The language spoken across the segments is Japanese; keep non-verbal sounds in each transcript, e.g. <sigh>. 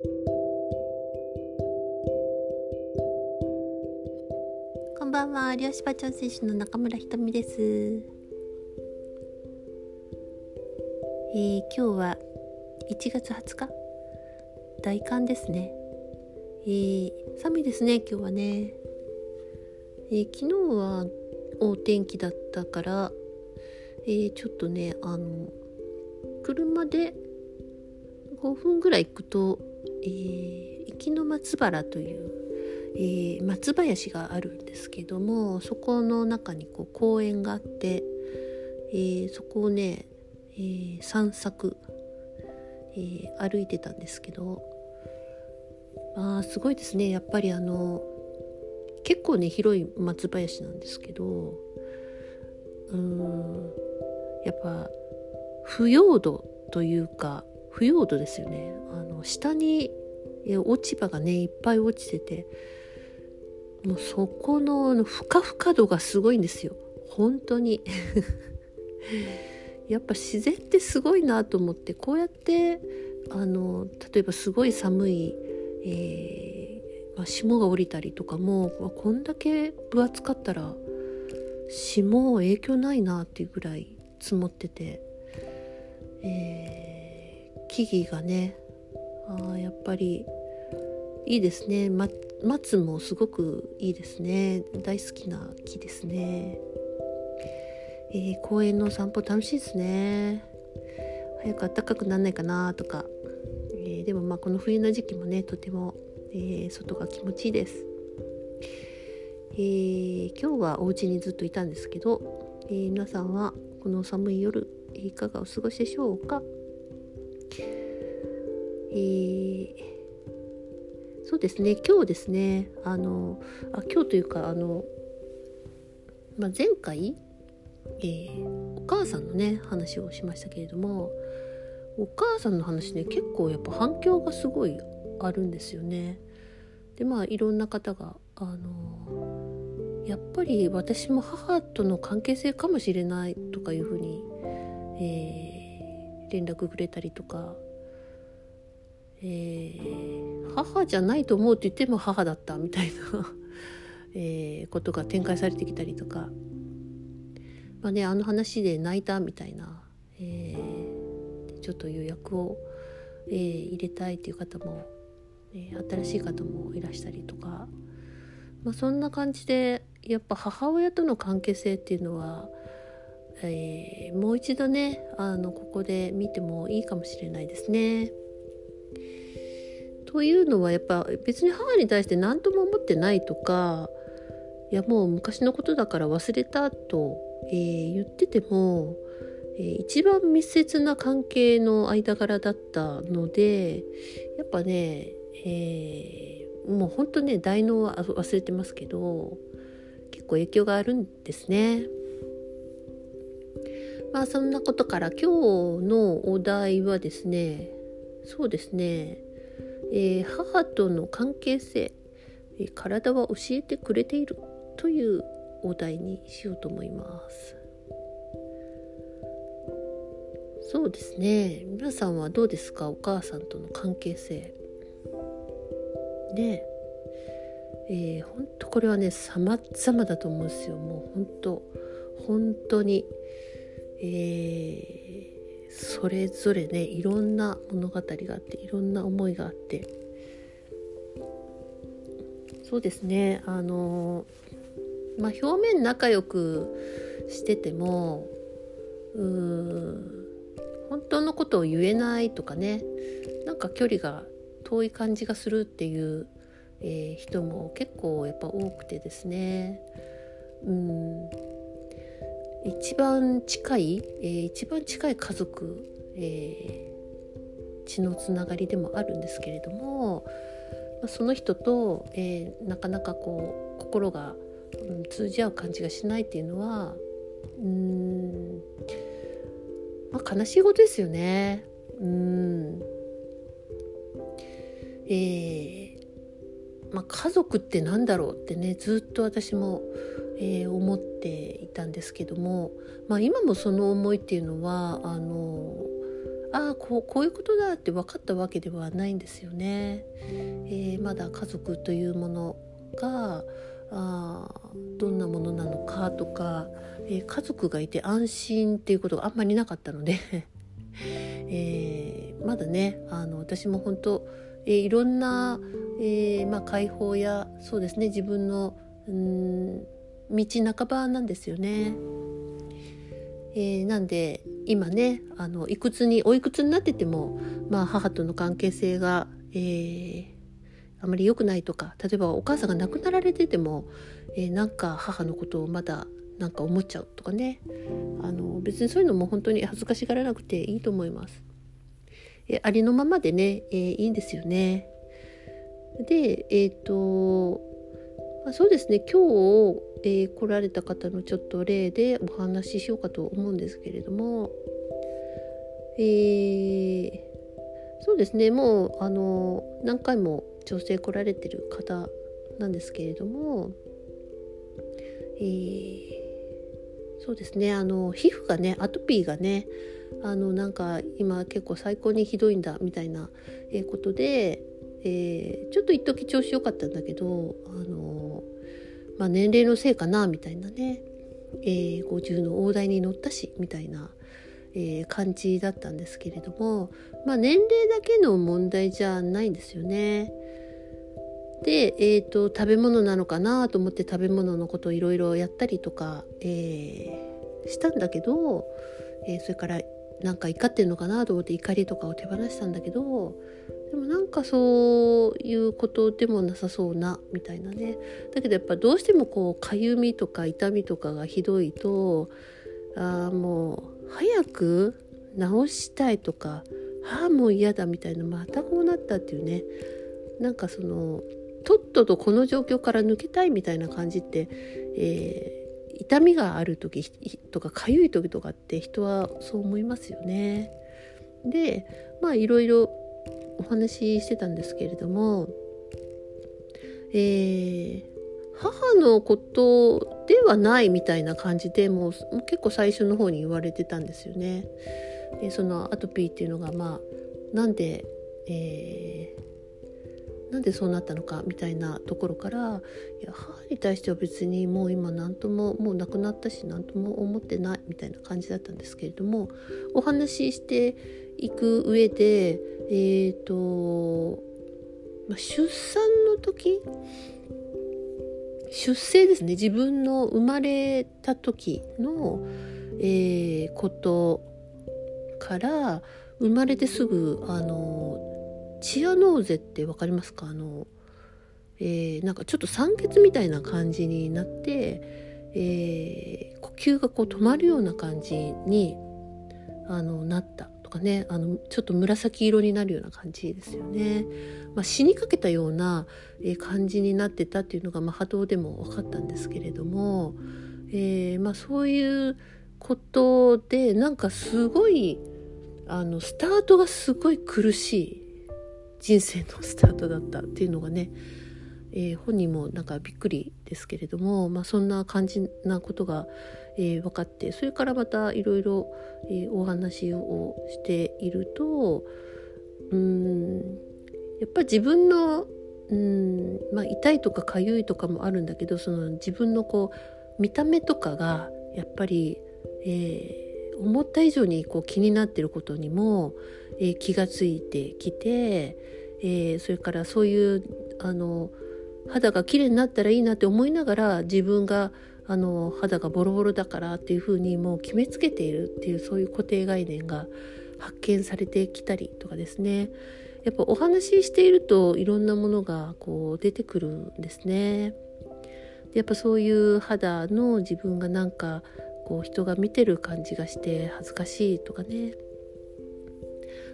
こんばんは。漁師場調整士の中村ひとみです、えー、今日は1月20日？大寒ですね、えー、寒いですね今日はね、えー、昨日はお天気だったから、えー、ちょっとねあの車で5分ぐらい行くと、えー、行の松原という、えー、松林があるんですけどもそこの中にこう公園があって、えー、そこをね、えー、散策、えー、歩いてたんですけどあすごいですね。やっぱりあの結構ね広い松林なんですけどうんやっぱ腐葉土というか腐葉土ですよね。あの下に落ち葉がねいっぱい落ちててもうそこのふかふか度がすごいんですよ。本当に。<laughs> やっぱ自然ってすごいなと思ってこうやってあの例えばすごい寒い、えーまあ、霜が降りたりとかも、まあ、こんだけ分厚かったら霜影響ないなっていうぐらい積もってて、えー、木々がねあやっぱりいいですね、ま、松もすごくいいですね。大好きな木ですね、えー、公園の散歩楽しいですね。早く暖かくならないかなとか、えー、でもまあこの冬の時期もねとても、えー、外が気持ちいいです、えー、今日はお家にずっといたんですけど、えー、皆さんはこの寒い夜いかがお過ごしでしょうか？ーそうですね。今日ですね。あのあ今日というかあの、まあ、前回、えー、お母さんのね話をしましたけれどもお母さんの話ね結構やっぱ反響がすごいあるんですよね。でまあいろんな方があのやっぱり私も母との関係性かもしれないとかいうふうに、えー、連絡くれたりとかえー、母じゃないと思うって言っても母だったみたいな。<laughs> えー、ことが展開されてきたりとか、まあね、あの話で泣いたみたいな、えー、ちょっと予約を、えー、入れたいっていう方も、えー、新しい方もいらしたりとか、まあ、そんな感じでやっぱ母親との関係性っていうのは、えー、もう一度ねあのここで見てもいいかもしれないですね。というのはやっぱ別に母に対して何とも思ってないとかいやもう昔のことだから忘れたと、えー、言ってても、えー、一番密接な関係の間柄だったのでやっぱね、えー、もうほんとね大脳は忘れてますけど結構影響があるんですね。まあそんなことから今日のお題はですねそうですねえー、母との関係性、えー、体は教えてくれているというお題にしようと思います。そうですね。皆さんはどうですか？お母さんとの関係性。ね。えー、本当これはね様々だと思うんですよ。もう本当本当にえーそれぞれねいろんな物語があっていろんな思いがあって。そうですねあのまあ表面仲良くしててもうん本当のことを言えないとかねなんか距離が遠い感じがするっていう、えー、人も結構やっぱ多くてですね。うん。一番近い、えー、一番近い家族、えー、血のつながりでもあるんですけれども、まあ、その人と、えー、なかなかこう心が、うん、通じ合う感じがしないっていうのはうん、まあ、悲しいことですよね。うんえーまあ、家族って何だろうってねずっと私もえー、思っていたんですけども、まあ、今もその思いっていうのはあのあこうこういうことだって分かったわけではないんですよね。えー、まだ家族というものがあどんなものなのかとか、えー、家族がいて安心っていうことがあんまりなかったので <laughs> えー、まだねあの私も本当、えー、いろんな、えまあ、解放やそうですね自分のうん道半ばなんですよね。えー、なんで今ねあのいくつにおいくつになってても、まあ、母との関係性が、えー、あまり良くないとか例えばお母さんが亡くなられてても、えー、なんか母のことをまだなんか思っちゃうとかねあの別にそういうのも本当に恥ずかしがらなくていいと思います。えありのままでね、えー、いいんですよね。でえっ、ー、とまあ、そうですね今日、え、来られた方のちょっと例でお話ししようかと思うんですけれども、えー、そうですね。もうあの何回も女性来られてる方なんですけれども、えー、そうですね。あの皮膚がねアトピーがねあのなんか今結構最高にひどいんだみたいなことで、えー、ちょっと一時調子良かったんだけどあの、まあ、年齢のせいかなみたいなね、えー、50の大台に乗ったしみたいな、えー、感じだったんですけれども、まあ、年齢だけの問題じゃないんですよね。で、えーと、食べ物なのかなと思って食べ物のことをいろいろやったりとか、えー、したんだけど、えー、それからなんか怒ってるのかなと思って怒りとかを手放したんだけどでもなんかそういうことでもなさそうなみたいなね。だけどやっぱどうしてもこうかゆみとか痛みとかがひどいとあもう早く治したいとかああもう嫌だみたいなまたこうなったっていうね。なんかそのとっととこの状況から抜けたいみたいな感じって、えー、痛みがある時とかかゆい時とかって人はそう思いますよね。でまあいろいろお話ししてたんですけれども、えー、母のことではないみたいな感じでもう結構最初の方に言われてたんですよね。でそのアトピーっていうのがまあなんで、えー、なんでそうなったのかみたいなところからいや母に対しては別にもう今何とももう亡くなったし何とも思ってないみたいな感じだったんですけれどもお話ししていく上でえっ、ー、と、まあ、出産の時出生ですね。自分の生まれた時の、えー、ことから生まれてすぐあのチアノーゼって分かりますか？あの、えー、なんかちょっと酸欠みたいな感じになって、えー、呼吸がこう止まるような感じにあのなったとかね。あのちょっと紫色になるような感じですよね、まあ、死にかけたような、感じになってたっていうのが、まあ、波動でも分かったんですけれども、えー、まあ、そういうことでなんかすごいあのスタートがすごい苦しい人生のスタートだったっていうのがねえー、本人もなんかびっくりですけれども、まあ、そんな感じなことが、えー、分かってそれからまたいろいろお話をしているとうんやっぱり自分のうんまあ、痛いとか痒いとかもあるんだけどその自分のこう見た目とかがやっぱり、えー、思った以上にこう気になってることにも、えー、気がついてきて、えー、それからそういうあの肌が綺麗になったらいいなって思いながら自分があの肌がボロボロだからっていうふうにもう決めつけているっていうそういう固定概念が発見されてきたりとかですねやっぱお話ししているといろんなものがこう出てくるんですね。やっぱそういう肌の自分がなんかこう人が見てる感じがして恥ずかしいとかね、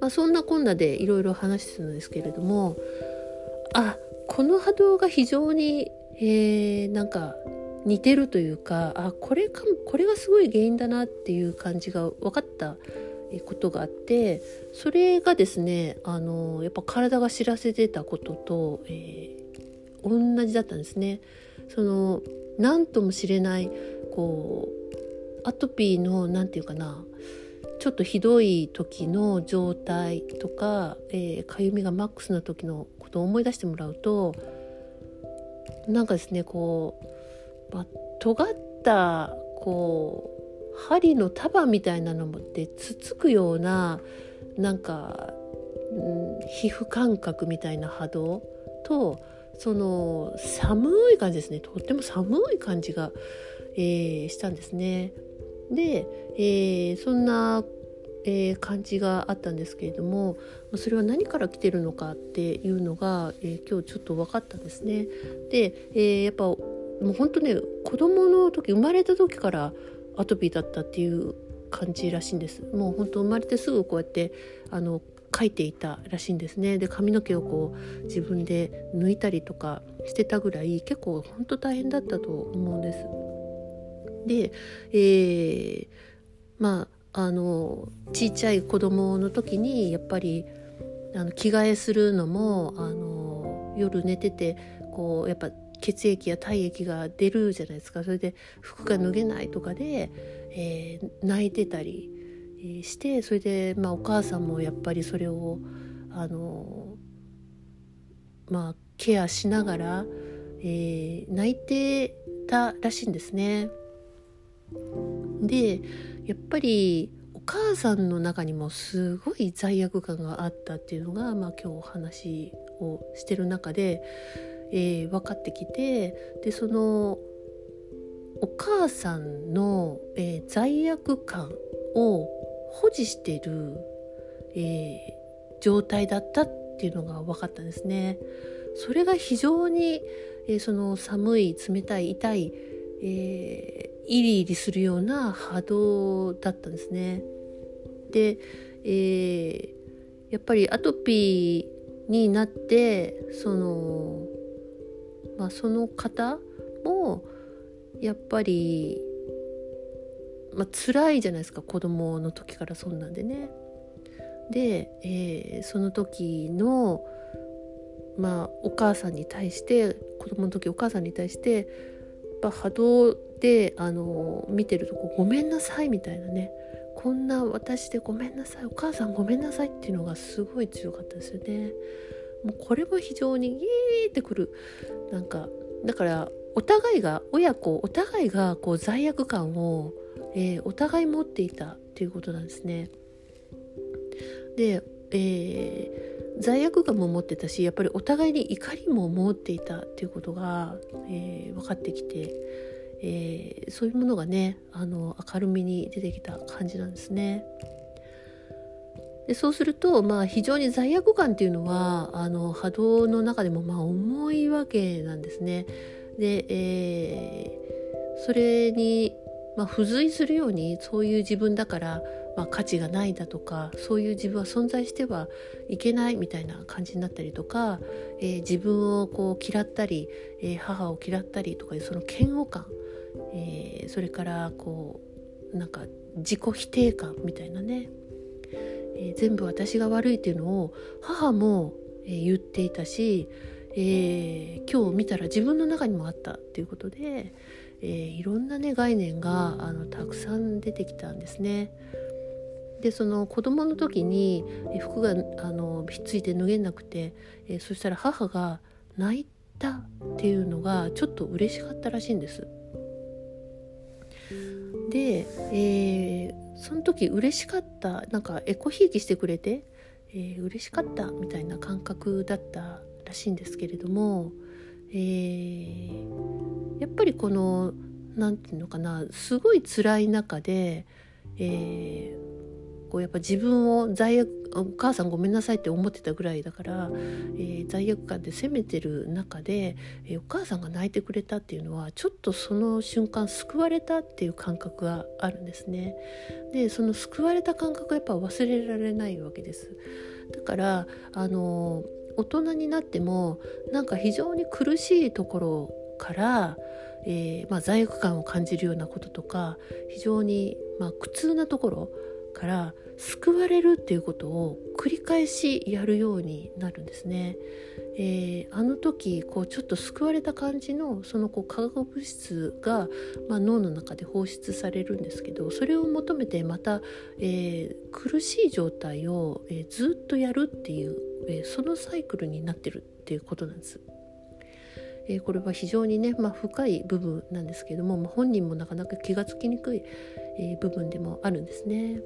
まあ、そんなこんなでいろいろ話するんですけれどもあこの波動が非常に、えー、なんか似てるというかあこれかこれがすごい原因だなっていう感じが分かったことがあってそれがですねあのやっぱ体が知らせてたことと、えー、同じだったんですね。その何とも知れないこうアトピーの何て言うかなちょっとひどい時の状態とか、えー、みがマックスの時のことを思い出してもらうとなんかですねこう、まあ、尖ったこう針の束みたいなのもってつつくようななんか、うん、皮膚感覚みたいな波動とその寒い感じですねとっても寒い感じが、えー、したんですね。で、えー、そんな、えー、感じがあったんですけれどもそれは何から来てるのかっていうのが、え今日ちょっと分かったんですね。で、えやっぱもう本当ね子供の時生まれた時からアトピーだったっていう感じらしいんですもう本当生まれてすぐこうやってあの書いていたらしいんですねで髪の毛をこう自分で抜いたりとかしてたぐらい結構本当大変だったと思うんです。で、えー、まああのちっちゃい子供の時にやっぱりあの着替えするのもあの夜寝ててこうやっぱ血液や体液が出るじゃないですかそれで服が脱げないとかで、えー、泣いてたりしてそれで、まあ、お母さんもやっぱりそれをあのまあケアしながら、えー、泣いてたらしいんですね。でやっぱりお母さんの中にもすごい罪悪感があったっていうのが、まあ、今日お話をしてる中で、えー、分かってきてでそのお母さんの、えー、罪悪感を保持してる、えー、状態だったっていうのが分かったんですね。それが非常に、えー、その寒い冷たい痛い、え、イリイリするような波動だったんですね。で、えー、やっぱりアトピーになってその、まあ、その方もやっぱりまあ辛いじゃないですか子供の時からそんなんでね。で、えー、その時のまあお母さんに対して子供の時お母さんに対してやっぱ波動であの見てるとこごめんなさいみたいなねこんな私でごめんなさいお母さんごめんなさいっていうのがすごい強かったですよね。もうこれも非常にイーってくるなんかだからお互いが親子お互いがこう罪悪感をえー、お互い持っていたっていうことなんですね。で、えー、罪悪感も持ってたしやっぱりお互いに怒りも持っていたっていうことが、えー、分かってきて、えー、そういうものがねあの明るみに出てきた感じなんですね。でそうすると、まあ、非常に罪悪感っていうのはあの波動の中でもまあ重いわけなんですね。で、えー、それにまあ、付随するようにそういう自分だから、まあ、価値がないだとかそういう自分は存在してはいけないみたいな感じになったりとか、えー、自分をこう嫌ったり、えー、母を嫌ったりとかいうその嫌悪感、えー、それからこうなんか自己否定感みたいなね、え全部私が悪いっていうのを母も、え言っていたし、え今日見たら自分の中にもあったっていうことで。えー、いろんなね概念があのたくさん出てきたんですね。でその子供の時に服があのひっついて脱げなくて、えー、そしたら母が泣いたっていうのがちょっと嬉しかったらしいんです。で、えー、その時嬉しかったなんかエコひいきしてくれて、えー、嬉しかったみたいな感覚だったらしいんですけれども、えー、やっぱりこの何て言うのかなすごい辛い中で、えー、こうやっぱ自分を罪悪お母さんごめんなさいって思ってたぐらいだから、えー、罪悪感で責めてる中で、えー、お母さんが泣いてくれたっていうのはちょっとその瞬間救われたっていう感覚があるんですね。でその救われた感覚はやっぱ忘れられないわけです。だからあの大人になってもなんか非常に苦しいところから、えー、まあ、罪悪感を感じるようなこととか非常にまあ苦痛なところから救われるっていうことを繰り返しやるようになるんですね。えー、あの時こうちょっと救われた感じのそのこう化学物質が、まあ、脳の中で放出されるんですけどそれを求めてまた、えー、苦しい状態を、えー、ずっとやるっていう、えそのサイクルになってるっていうことなんです。えこれは非常にね、まあ、深い部分なんですけども、まあ、本人もなかなか気がつきにくい、え部分でもあるんですね。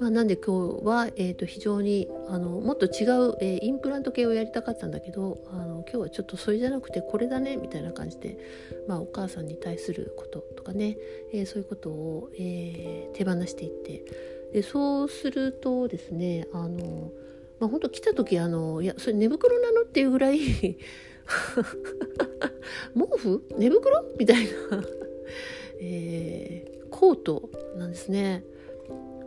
まあ、なんで今日は、えー、と非常にあのもっと違う、えー、インプラント系をやりたかったんだけどあの今日はちょっとそれじゃなくてこれだねみたいな感じで、まあ、お母さんに対することとかね、えー、そういうことを、えー、手放していってでそうするとですねあの、まあ、本当来た時あのいやそれ寝袋なのっていうぐらい <laughs> 毛布？寝袋？みたいな、えー、コートなんですね。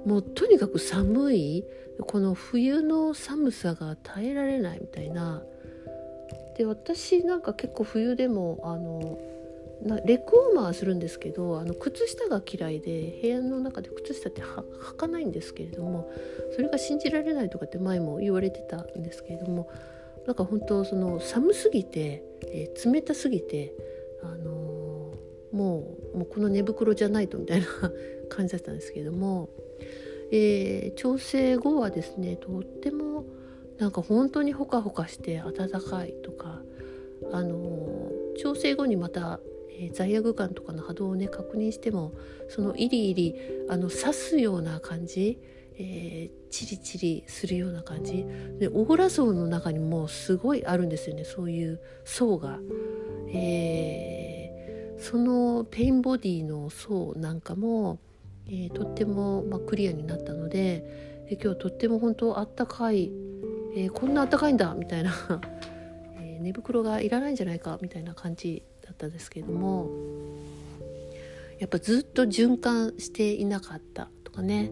もうとにかく寒い。この冬の寒さが耐えられないみたいな。で私なんか結構冬でもあのレッグウォーマーするんですけどあの靴下が嫌いで部屋の中で靴下って履かないんですけれどもそれが信じられないとかって前も言われてたんですけれどもなんか本当その寒すぎて、えー、冷たすぎて、あのー、もうもうこの寝袋じゃないとみたいな <laughs> 感じだったんですけどもえー、調整後はですねとってもなんか本当にほかほかして暖かいとか、あの、調整後にまた、えー、罪悪感とかの波動をね確認してもそのイリイリあの刺すような感じ、えー、チリチリするような感じでオーラ層の中にもすごいあるんですよねそういう層が。えー、そのペインボディの層なんかもえー、とっても、まあ、クリアになったので、え、今日とっても本当あったかい、えー、こんなあったかいんだみたいな <laughs> え寝袋がいらないんじゃないかみたいな感じだったんですけれどもやっぱずっと循環していなかったとかね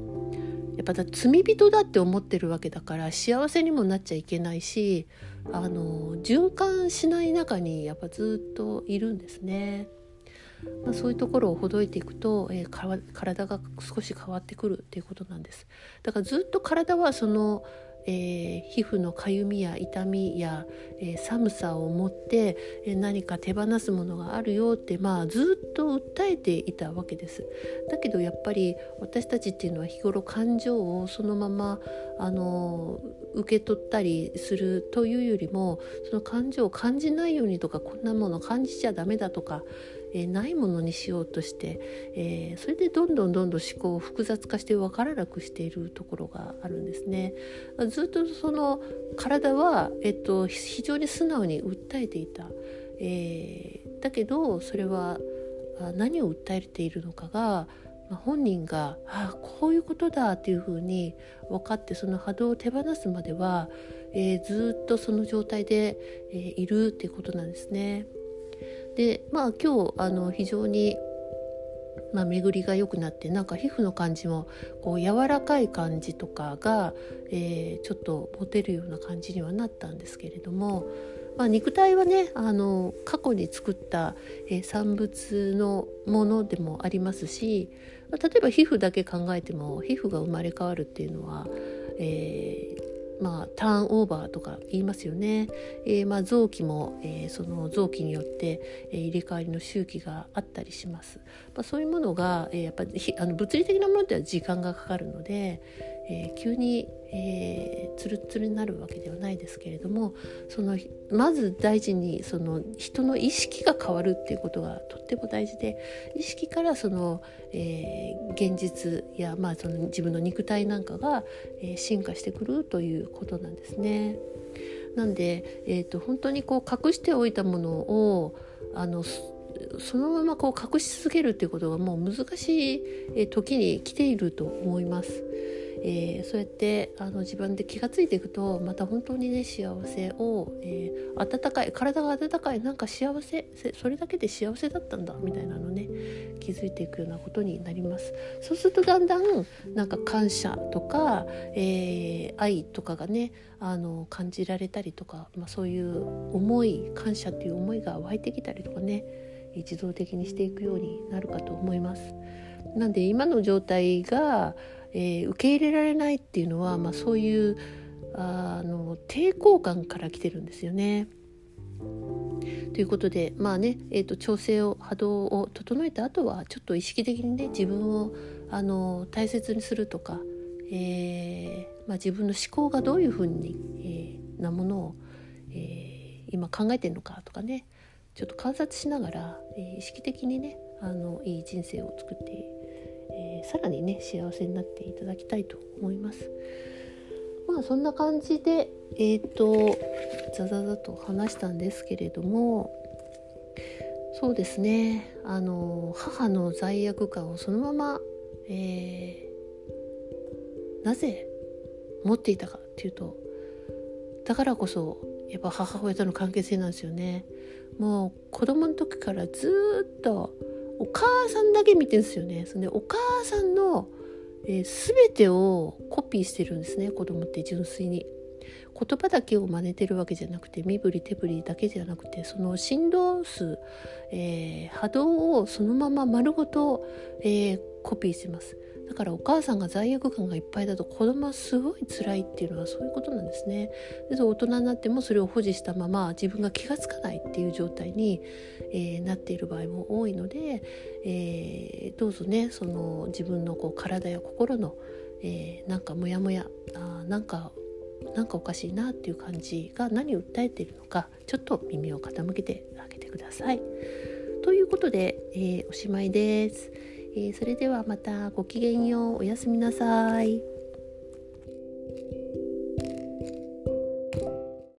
やっぱだ罪人だって思ってるわけだから幸せにもなっちゃいけないしあの循環しない中にやっぱずっといるんですね。まあ、そういうところをほどいていくと、えー、体が少し変わってくるっていうことなんですだからずっと体はそのえー、皮膚のかゆみや痛みや、えー、寒さを持って、えー、何か手放すものがあるよって、まあ、ずっと訴えていたわけです。だけどやっぱり私たちっていうのは日頃感情をそのままあの受け取ったりするというよりもその感情を感じないようにとかこんなもの感じちゃダメだとかえー、ないものにしようとして、えー、それでどんどんどんどん思考を複雑化して分からなくしているところがあるんですね。ずっとその体は、えっと、非常に素直に訴えていた、えー、だけどそれは何を訴えているのかが本人があこういうことだっていうふうに分かってその波動を手放すまでは、えー、ずっとその状態で、えー、いるっていうことなんですね。でまあ今日あの非常にまあ、巡りが良くなってなんか皮膚の感じもこう柔らかい感じとかが、えー、ちょっと持てるような感じにはなったんですけれども、まあ、肉体はねあの過去に作った、えー、産物のものでもありますし、ま、例えば皮膚だけ考えても皮膚が生まれ変わるっていうのは、えーまあ、ターンオーバーとか言いますよね、えー、まあ、臓器も、えー、その臓器によって、えー、入れ替わりの周期があったりします、まあ、そういうものが、えー、やっぱりあの物理的なものでは時間がかかるので、えー、急に、えー、ツルツルになるわけではないですけれどもそのまず大事にその人の意識が変わるっていうことがとっても大事で意識からその、えー、現実や、まあ、その自分の肉体なんかが、え、進化してくるということなんですね。なんで、えーと、本当にこう隠しておいたものをあのそのままこう隠し続けるっていうことがもう難しい時に来ていると思います。えー、そうやってあの自分で気が付いていくとまた本当にね幸せを、えー、温かい体が温かいなんか幸せそれだけで幸せだったんだみたいなのね気づいていくようなことになりますそうするとだんだんなんか感謝とか、えー、愛とかがねあの感じられたりとか、まあ、そういう思い感謝っていう思いが湧いてきたりとかね自動的にしていくようになるかと思います。なんで今の状態が、えー、受け入れられないっていうのは、まあ、そういうあの抵抗感から来てるんですよね。ということでまあね、えーと、調整を波動を整えた後はちょっと意識的にね自分をあの大切にするとか、えー、まあ、自分の思考がどういうふうに、えー、なものを、えー、今考えてるのかとかねちょっと観察しながら、え意識的にねあのいい人生を作って、えさらにね幸せになっていただきたいと思います。まあそんな感じでえっ、ー、とザザザと話したんですけれどもそうですねあの母の罪悪感をそのまま、えー、なぜ持っていたかっていうとだからこそやっぱ母親との関係性なんですよねもう子供の時からずっとお母さんだけ見てるんですよねそれでお母さんのえー、全てをコピーしてるんですね子供って純粋に。言葉だけを真似てるわけじゃなくて身振り手振りだけじゃなくてその振動数、えー、波動をそのまま丸ごと、えー、コピーしてます。だからお母さんが罪悪感がいっぱいだと子供はすごい辛いっていうのはそういうことなんですね。で大人になってもそれを保持したまま自分が気が付かないっていう状態に、えー、なっている場合も多いので、えー、どうぞねその自分のこう体や心の、えー、なんかモヤモヤあなんかなんかおかしいなっていう感じが何を訴えているのかちょっと耳を傾けてあげてください。ということで、えー、おしまいです。えー、それではまたごきげんようおやすみなさい。